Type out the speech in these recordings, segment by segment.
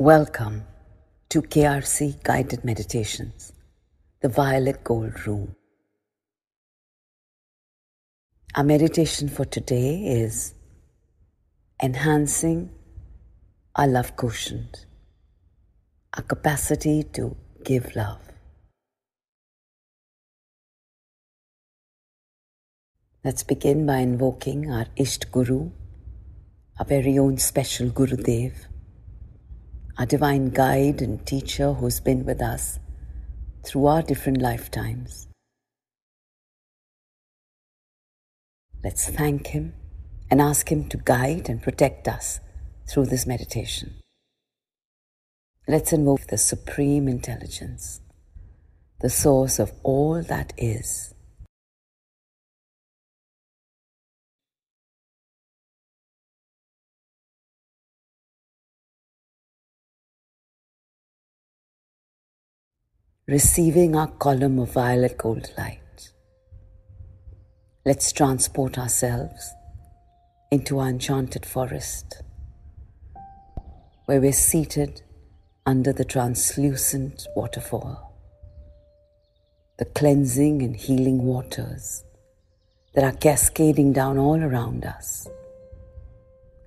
Welcome to KRC Guided Meditations, the Violet Gold Room. Our meditation for today is enhancing our love quotient, our capacity to give love. Let's begin by invoking our Isht Guru, our very own special Guru Dev, our divine guide and teacher who's been with us through our different lifetimes. Let's thank him and ask him to guide and protect us through this meditation. Let's invoke the Supreme Intelligence, the source of all that is receiving our column of violet gold light. Let's transport ourselves into our enchanted forest, where we're seated under the translucent waterfall, the cleansing and healing waters that are cascading down all around us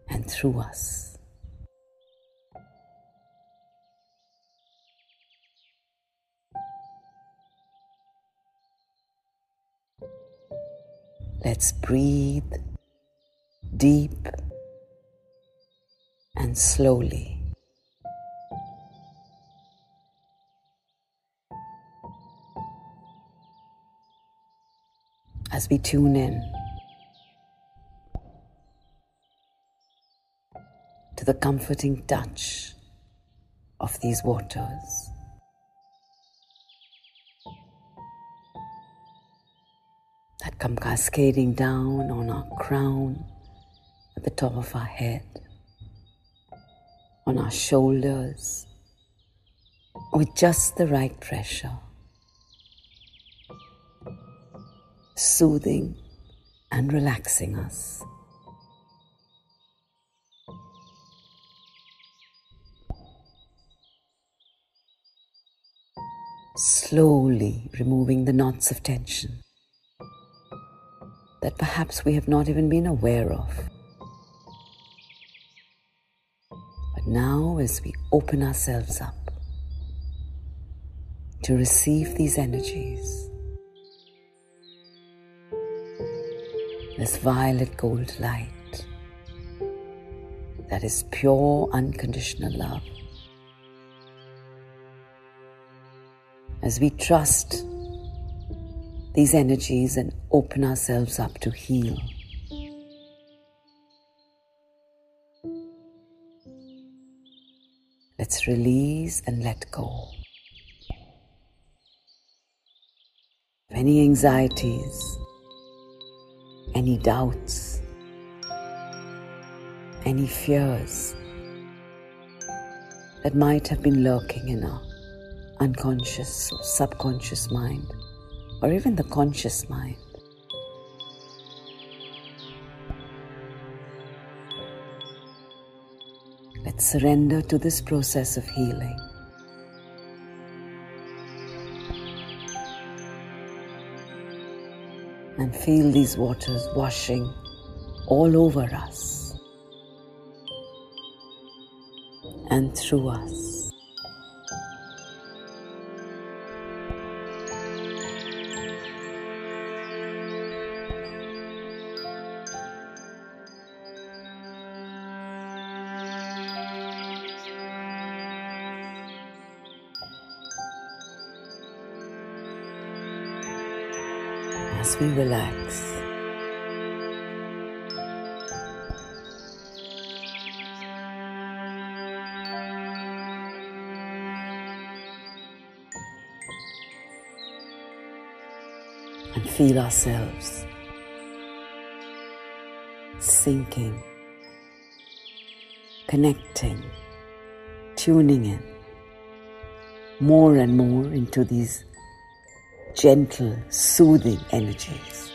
and through us. Let's breathe deep and slowly. As we tune in to the comforting touch of these waters. That come cascading down on our crown at the top of our head, on our shoulders, with just the right pressure, soothing and relaxing us. Slowly removing the knots of tension that perhaps we have not even been aware of. But now, as we open ourselves up to receive these energies, this violet gold light that is pure, unconditional love. As we trust these energies and open ourselves up to heal. Let's release and let go. Any anxieties, any doubts, any fears that might have been lurking in our unconscious or subconscious mind or even the conscious mind. Let's surrender to this process of healing. And feel these waters washing all over us and through us. As we relax. And feel ourselves sinking, connecting, tuning in more and more into these gentle, soothing energies.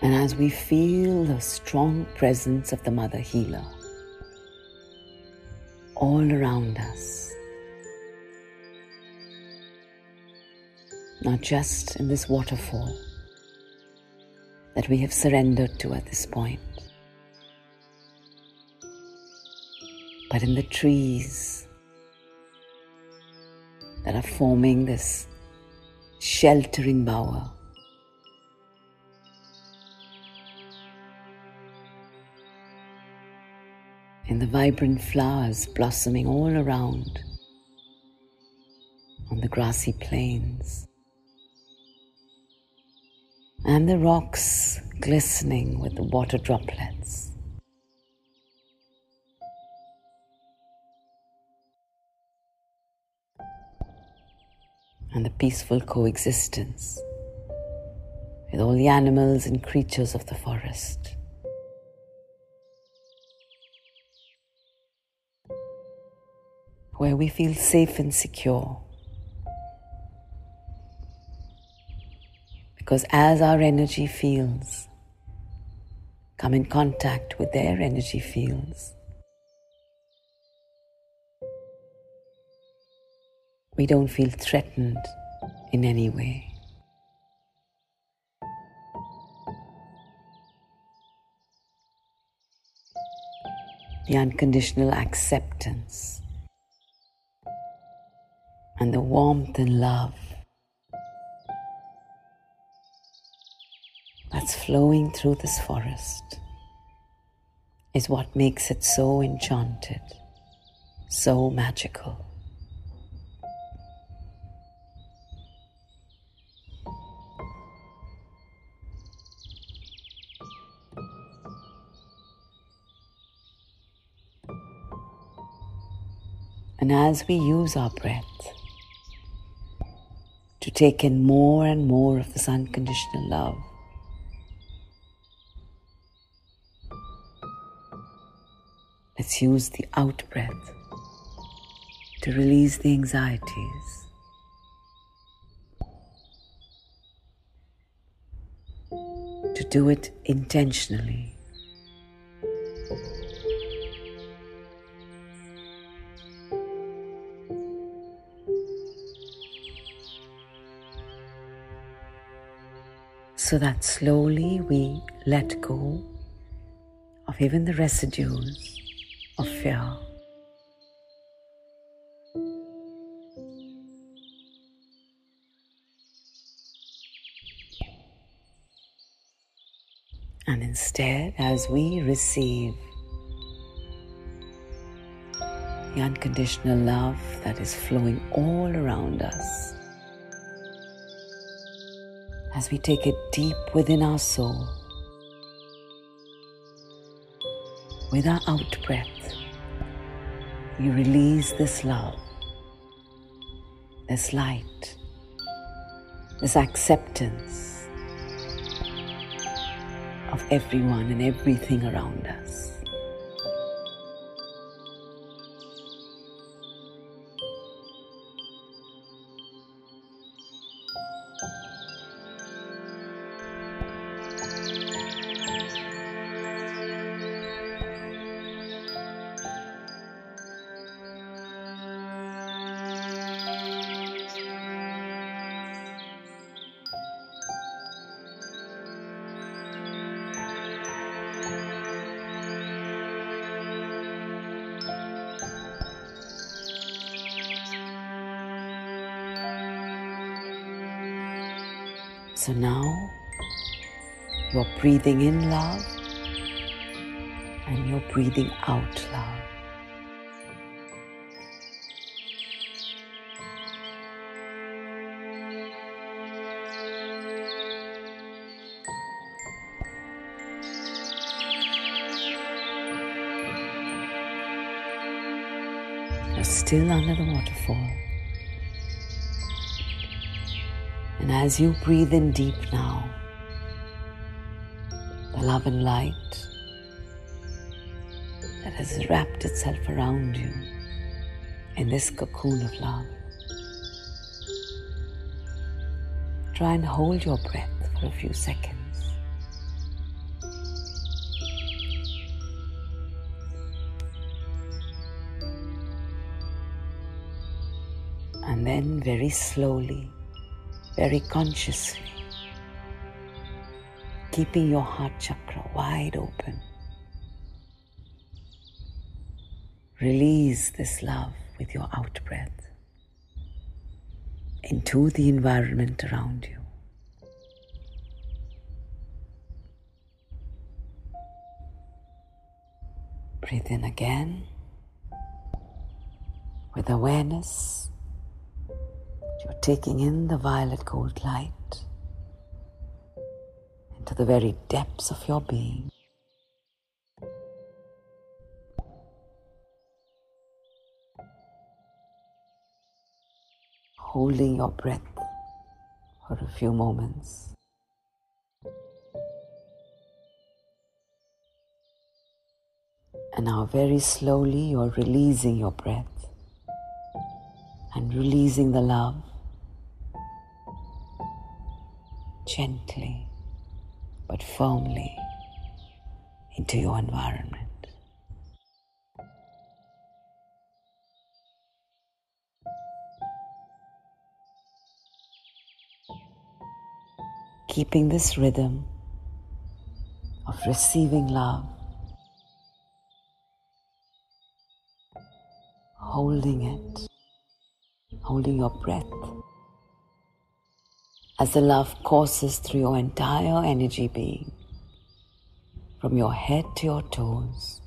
And as we feel the strong presence of the Mother Healer all around us, not just in this waterfall that we have surrendered to at this point, but in the trees that are forming this sheltering bower. In the vibrant flowers blossoming all around on the grassy plains and the rocks glistening with the water droplets. And the peaceful coexistence with all the animals and creatures of the forest. Where we feel safe and secure Because as our energy fields come in contact with their energy fields, we don't feel threatened in any way. The unconditional acceptance and the warmth and love that's flowing through this forest is what makes it so enchanted, so magical. And as we use our breath to take in more and more of this unconditional love, Let's use the out breath to release the anxieties. To do it intentionally. So that slowly we let go of even the residues of fear. And instead, as we receive the unconditional love that is flowing all around us, as we take it deep within our soul, with our out breath, we release this love, this light, this acceptance of everyone and everything around us. Now you're breathing in love and you're breathing out love. You're still under the waterfall. And as you breathe in deep now, the love and light that has wrapped itself around you in this cocoon of love. Try and hold your breath for a few seconds. And then, very slowly, very consciously, keeping your heart chakra wide open. Release this love with your out breath into the environment around you. Breathe in again with awareness. You're taking in the violet gold light into the very depths of your being. Holding your breath for a few moments. And now, very slowly, you're releasing your breath and releasing the love gently but firmly into your environment. Keeping this rhythm of receiving love holding it, holding your breath as the love courses through your entire energy being, from your head to your toes,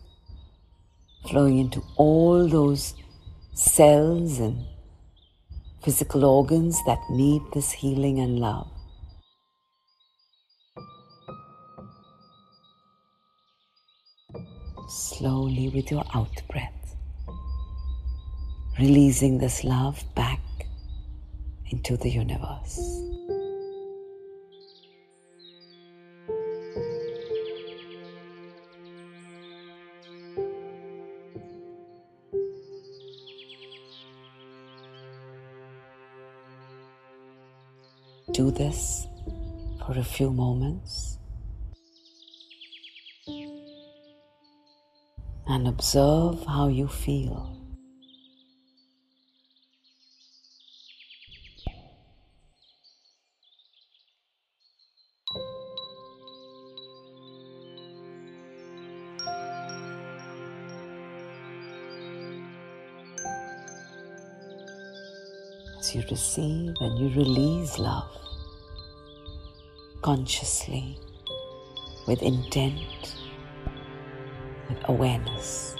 flowing into all those cells and physical organs that need this healing and love. Slowly with your out breath releasing this love back into the universe. Do this for a few moments and observe how you feel. as you receive and you release love consciously, with intent, with awareness.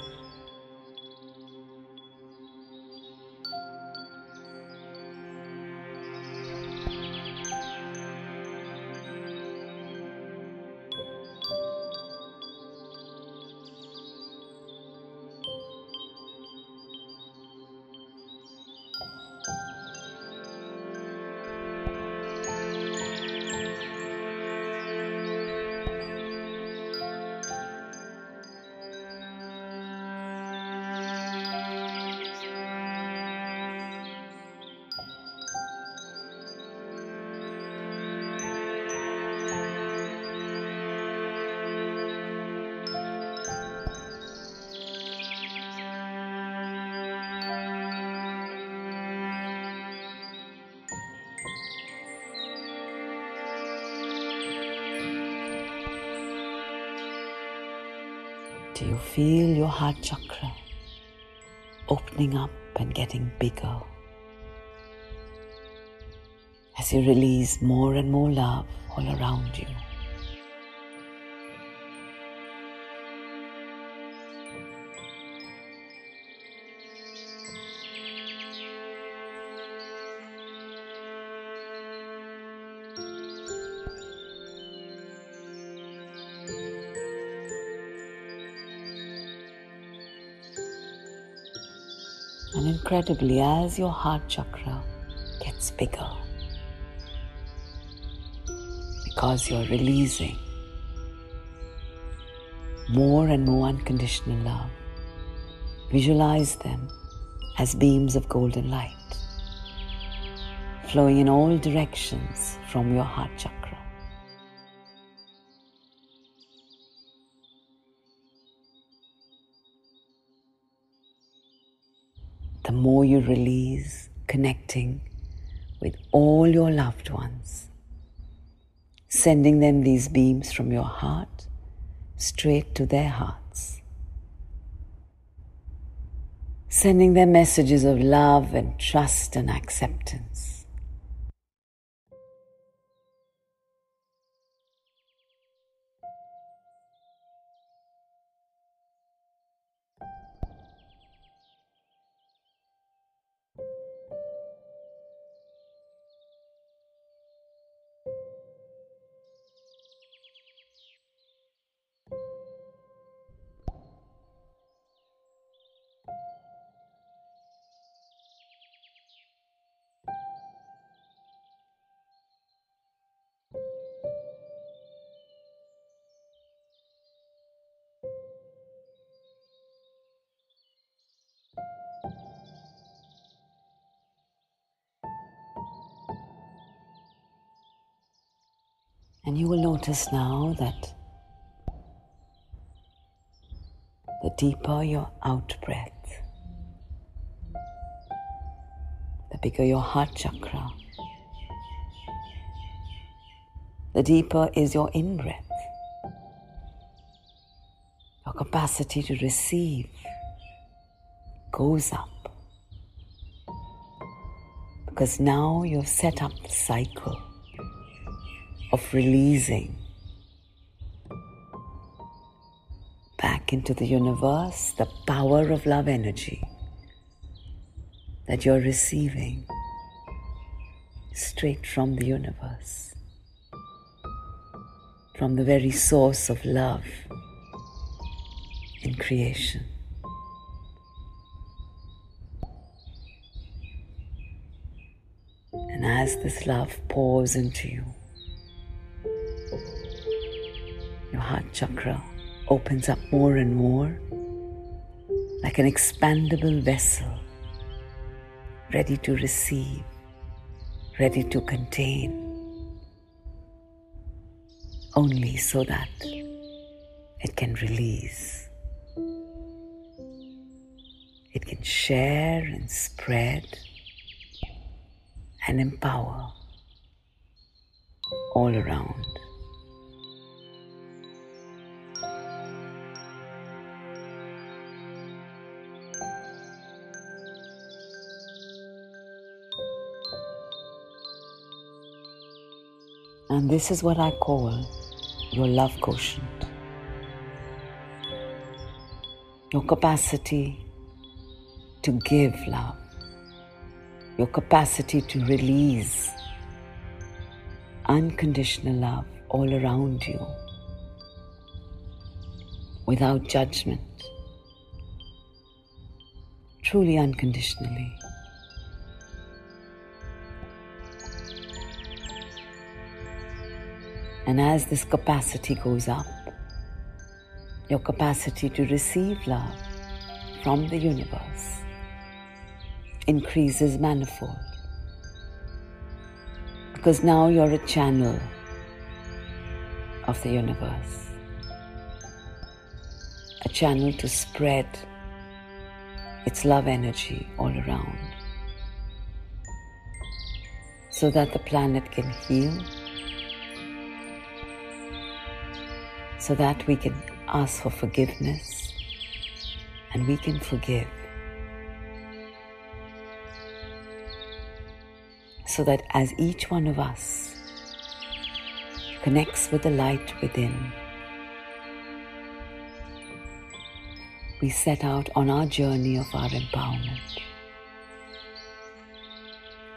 Do you feel your heart chakra opening up and getting bigger as you release more and more love all around you? Incredibly, as your heart chakra gets bigger, because you're releasing more and more unconditional love, visualize them as beams of golden light flowing in all directions from your heart chakra. The more you release, connecting with all your loved ones, sending them these beams from your heart straight to their hearts, sending them messages of love and trust and acceptance. Notice now that the deeper your out breath, the bigger your heart chakra, the deeper is your in breath. Your capacity to receive goes up. Because now you've set up the cycle of releasing back into the universe the power of love energy that you're receiving straight from the universe, from the very source of love in creation. And as this love pours into you, your heart chakra opens up more and more like an expandable vessel, ready to receive, ready to contain, only so that it can release. It can share and spread and empower all around. And this is what I call your love quotient. Your capacity to give love. Your capacity to release unconditional love all around you without judgment, truly unconditionally. And as this capacity goes up, your capacity to receive love from the universe increases manifold. Because now you're a channel of the universe, a channel to spread its love energy all around so that the planet can heal so that we can ask for forgiveness and we can forgive. So that as each one of us connects with the light within, we set out on our journey of our empowerment.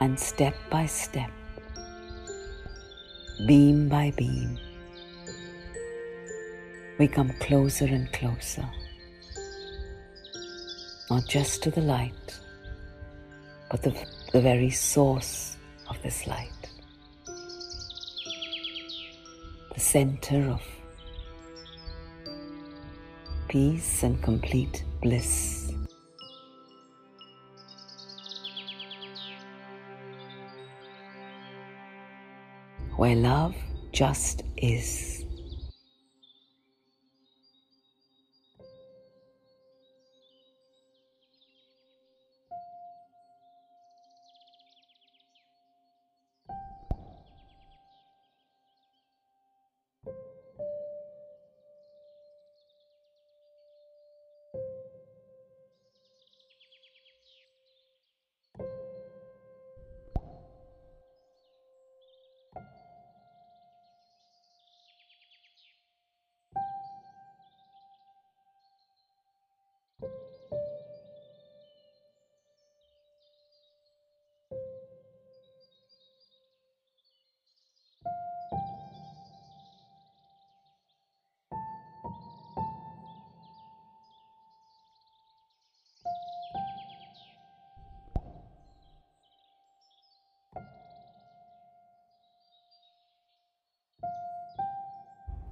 And step by step, beam by beam, we come closer and closer, not just to the light, but the, the very source of this light, the center of peace and complete bliss. Where love just is.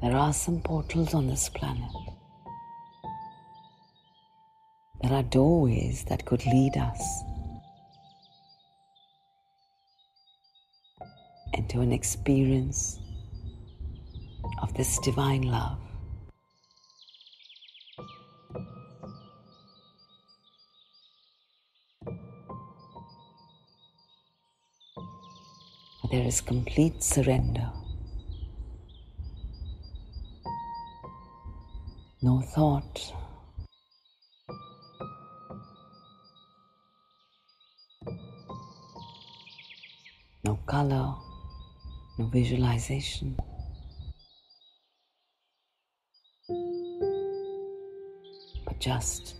There are some portals on this planet. There are doorways that could lead us into an experience of this divine love. There is complete surrender. No thought. No color, no visualization. But just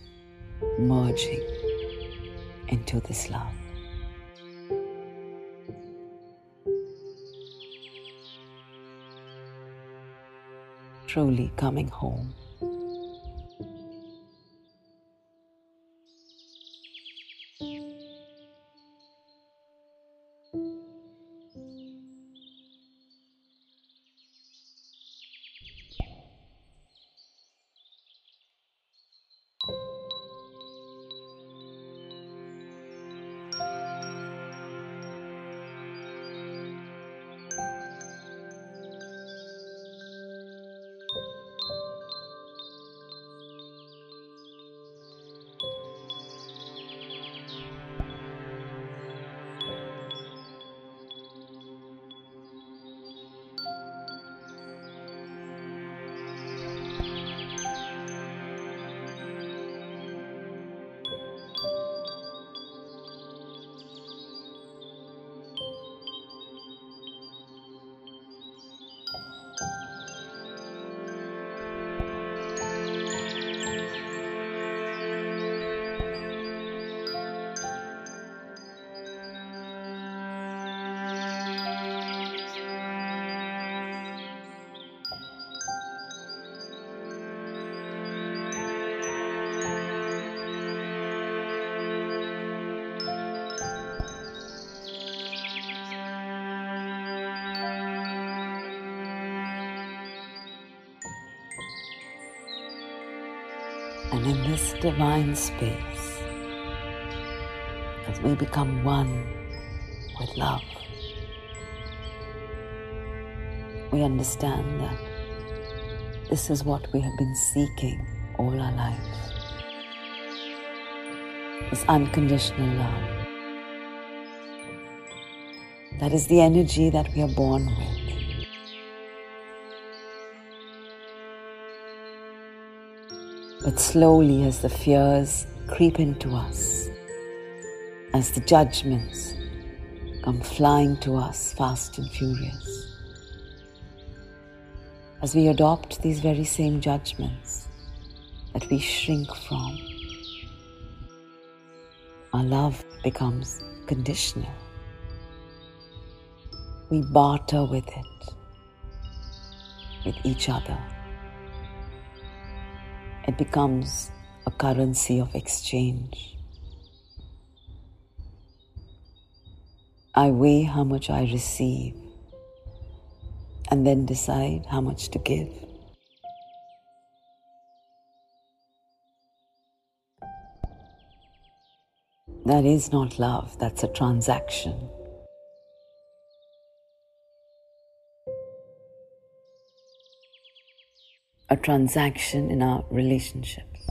merging into this love. Truly coming home. And in this divine space, as we become one with love, we understand that this is what we have been seeking all our lives this unconditional love. That is the energy that we are born with. But slowly, as the fears creep into us, as the judgments come flying to us fast and furious, as we adopt these very same judgments that we shrink from, our love becomes conditional. We barter with it, with each other. Becomes a currency of exchange. I weigh how much I receive and then decide how much to give. That is not love, that's a transaction. A transaction in our relationships.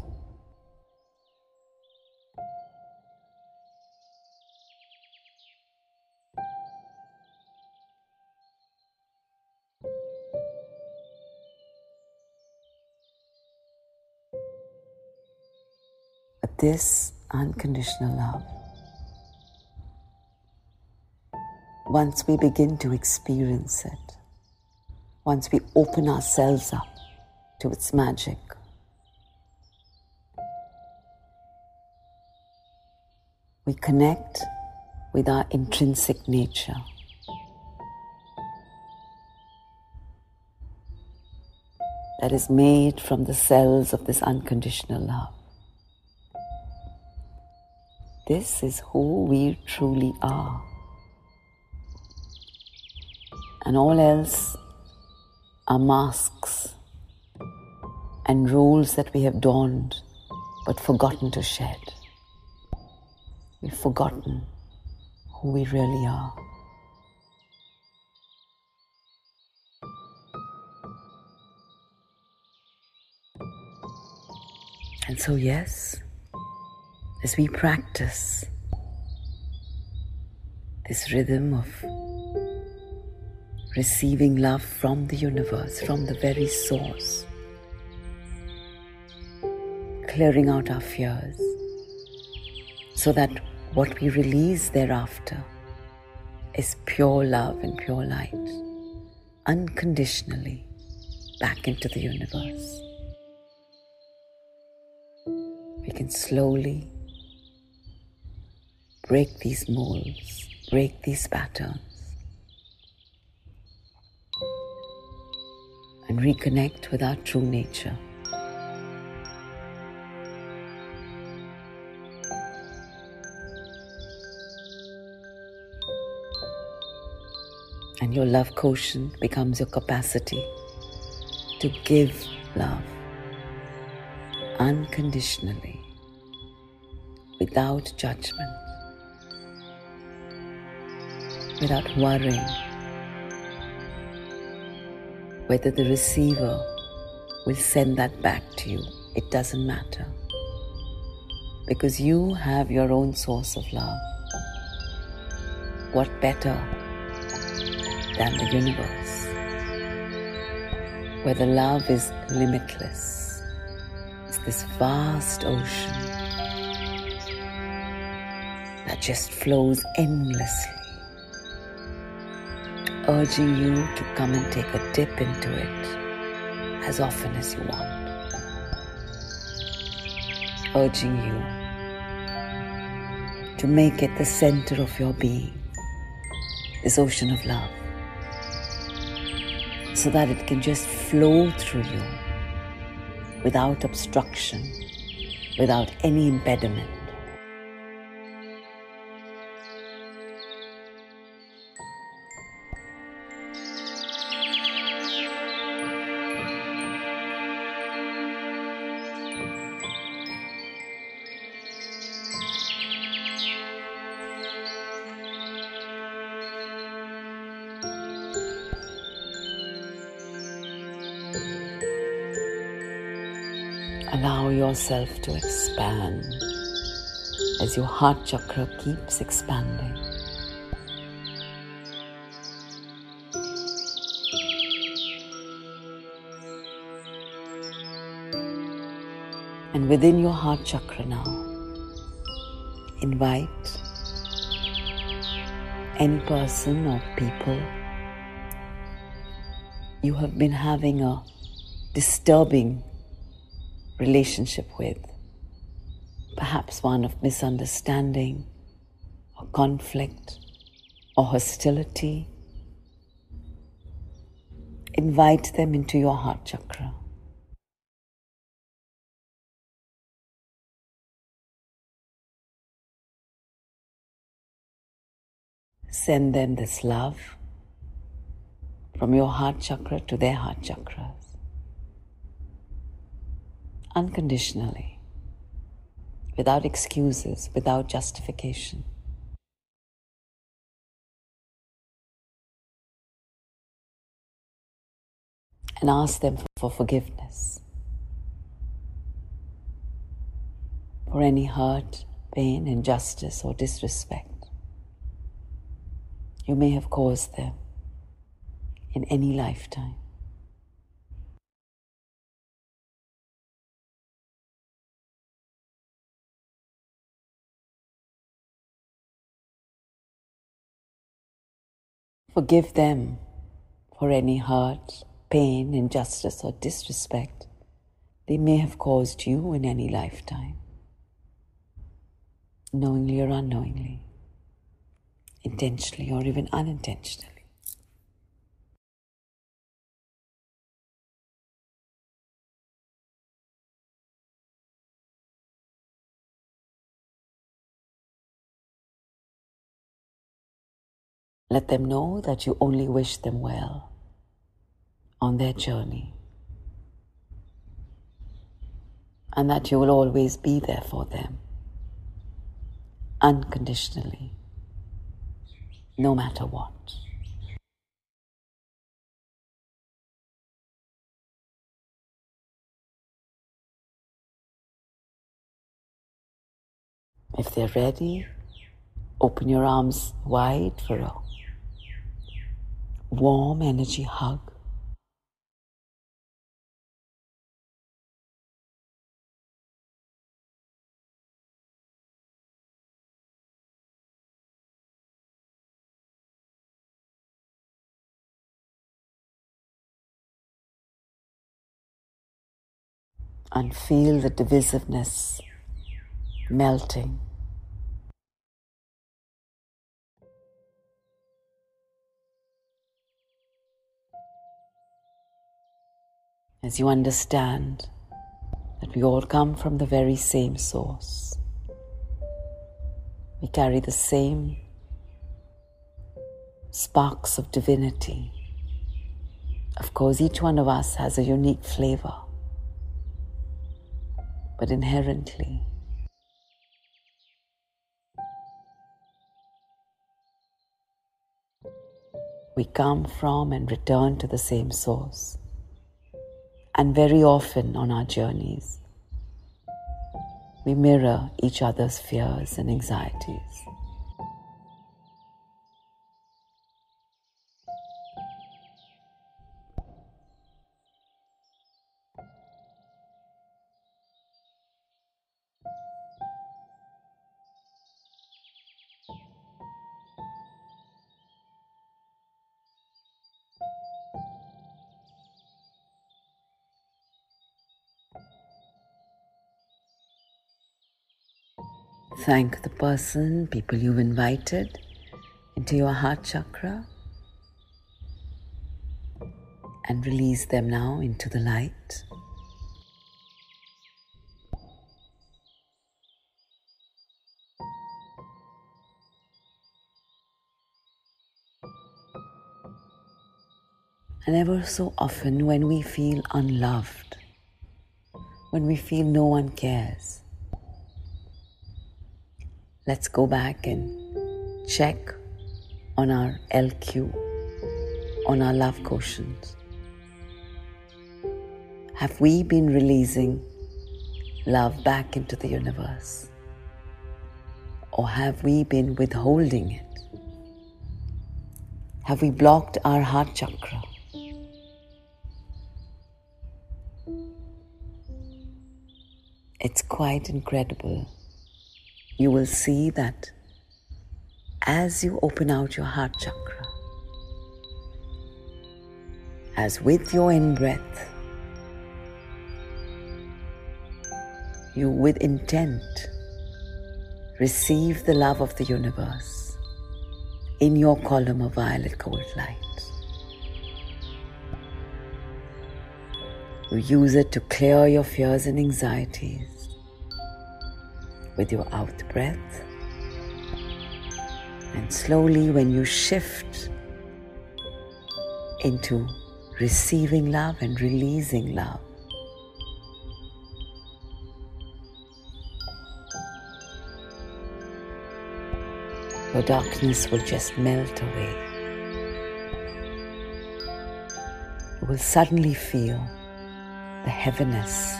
But this unconditional love, once we begin to experience it, once we open ourselves up to its magic, we connect with our intrinsic nature. That is made from the cells of this unconditional love. This is who we truly are. And all else are masks and roles that we have donned but forgotten to shed. We've forgotten who we really are. And so, yes, as we practice this rhythm of receiving love from the universe, from the very source, clearing out our fears, so that what we release thereafter is pure love and pure light, unconditionally back into the universe. We can slowly break these molds, break these patterns, and reconnect with our true nature. And your love quotient becomes your capacity to give love unconditionally, without judgment, without worrying whether the receiver will send that back to you. It doesn't matter. Because you have your own source of love. What better than the universe? Where the love is limitless. It's this vast ocean that just flows endlessly urging you to come and take a dip into it as often as you want. Urging you to make it the center of your being, this ocean of love, so that it can just flow through you without obstruction, without any impediment. Allow yourself to expand as your heart chakra keeps expanding. And within your heart chakra now, invite any person or people you have been having a disturbing relationship with, perhaps one of misunderstanding or conflict or hostility. Invite them into your heart chakra. Send them this love from your heart chakra to their heart chakras unconditionally, without excuses, without justification. And ask them for forgiveness for any hurt, pain, injustice, or disrespect you may have caused them in any lifetime. Forgive them for any hurt, pain, injustice, or disrespect they may have caused you in any lifetime, knowingly or unknowingly, intentionally or even unintentionally. Let them know that you only wish them well. on their journey. And that you will always be there for them, unconditionally, no matter what. If they're ready, open your arms wide for a warm energy hug. And feel the divisiveness melting. As you understand that we all come from the very same source. We carry the same sparks of divinity. Of course, each one of us has a unique flavor, but inherently, we come from and return to the same source and very often on our journeys, we mirror each other's fears and anxieties. Thank the person, people you've invited into your heart chakra and release them now into the light. And ever so often, when we feel unloved, when we feel no one cares, let's go back and check on our LQ, on our love quotient. Have we been releasing love back into the universe? Or have we been withholding it? Have we blocked our heart chakra? It's quite incredible you will see that as you open out your heart chakra, as with your in breath, you with intent receive the love of the universe in your column of violet gold light. You use it to clear your fears and anxieties with your out breath. And slowly, when you shift into receiving love and releasing love, your darkness will just melt away. You will suddenly feel the heaviness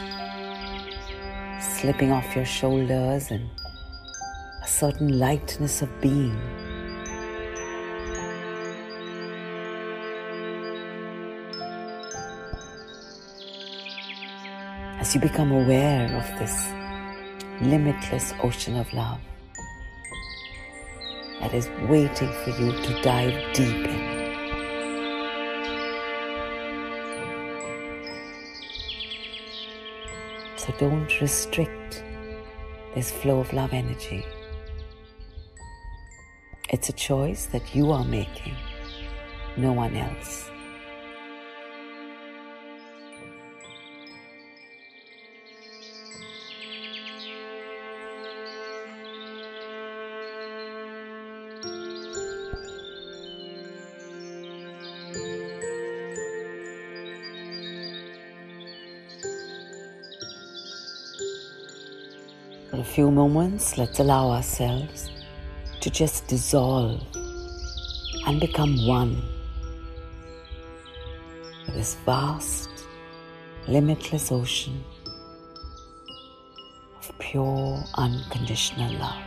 slipping off your shoulders and a certain lightness of being. As you become aware of this limitless ocean of love that is waiting for you to dive deep in. So don't restrict this flow of love energy. It's a choice that you are making, no one else. Few moments, let's allow ourselves to just dissolve and become one with this vast, limitless ocean of pure, unconditional love.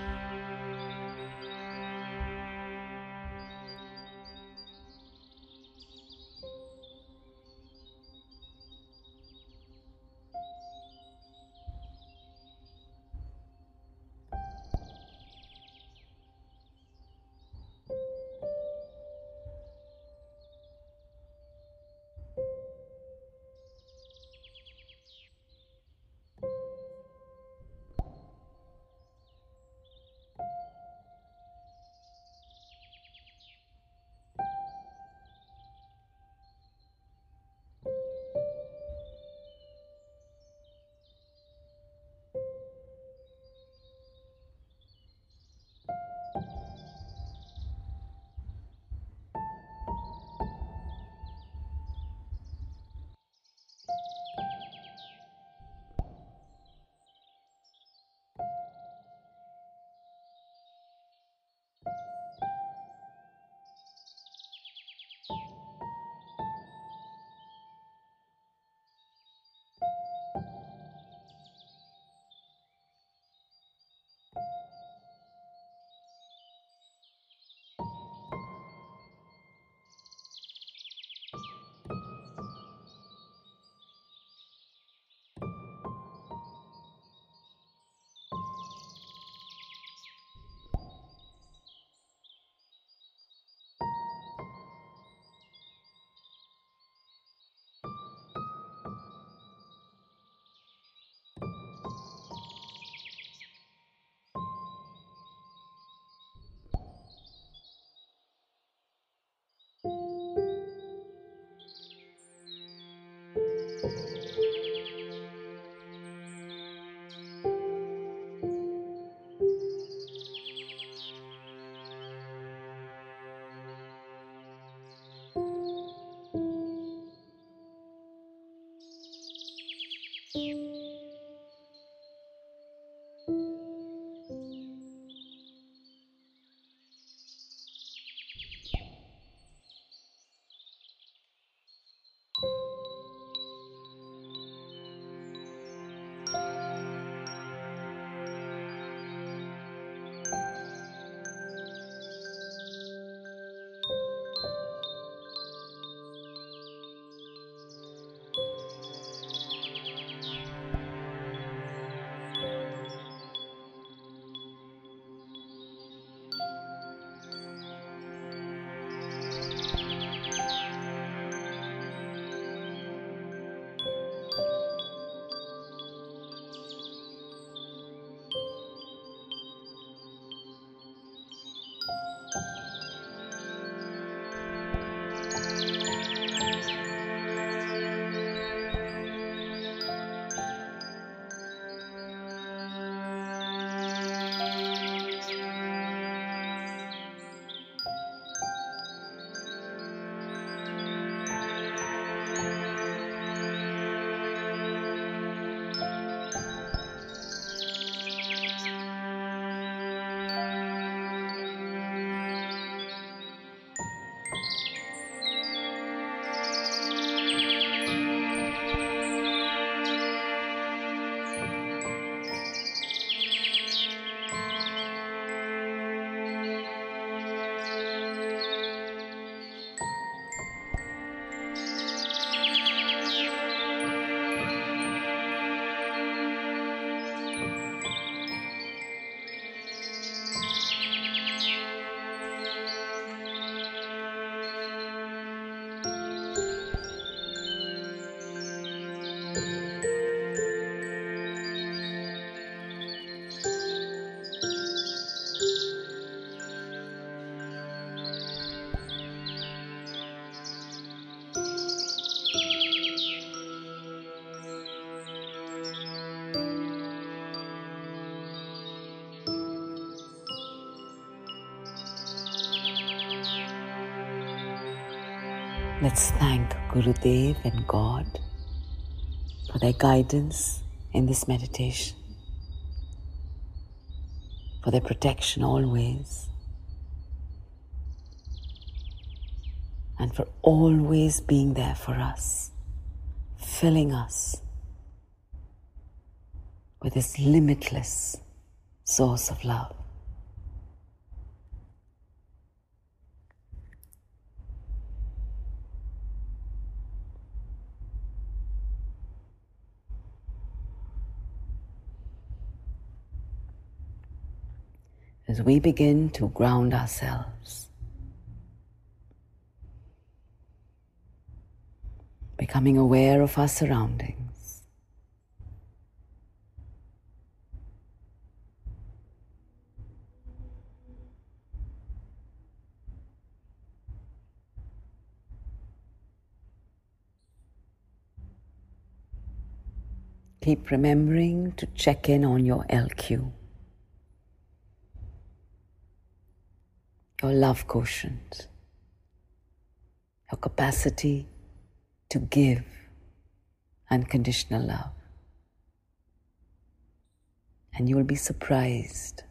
Let's thank Gurudev and God for their guidance in this meditation. for their protection always, and for always being there for us, filling us with this limitless source of love. As we begin to ground ourselves, becoming aware of our surroundings. Keep remembering to check in on your LQ. Your love quotient, your capacity to give unconditional love. And you will be surprised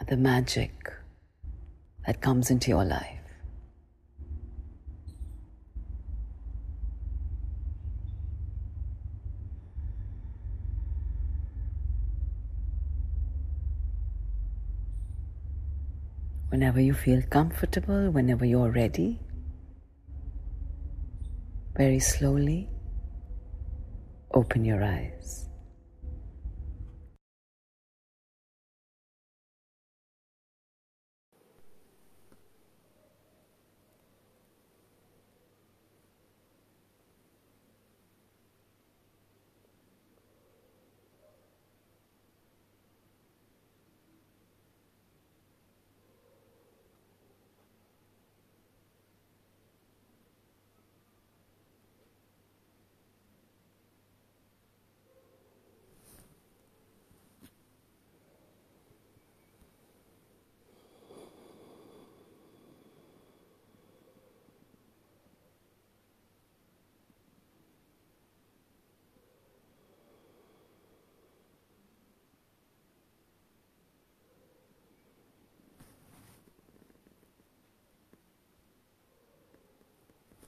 at the magic that comes into your life. Whenever you feel comfortable, whenever you're ready, very slowly open your eyes.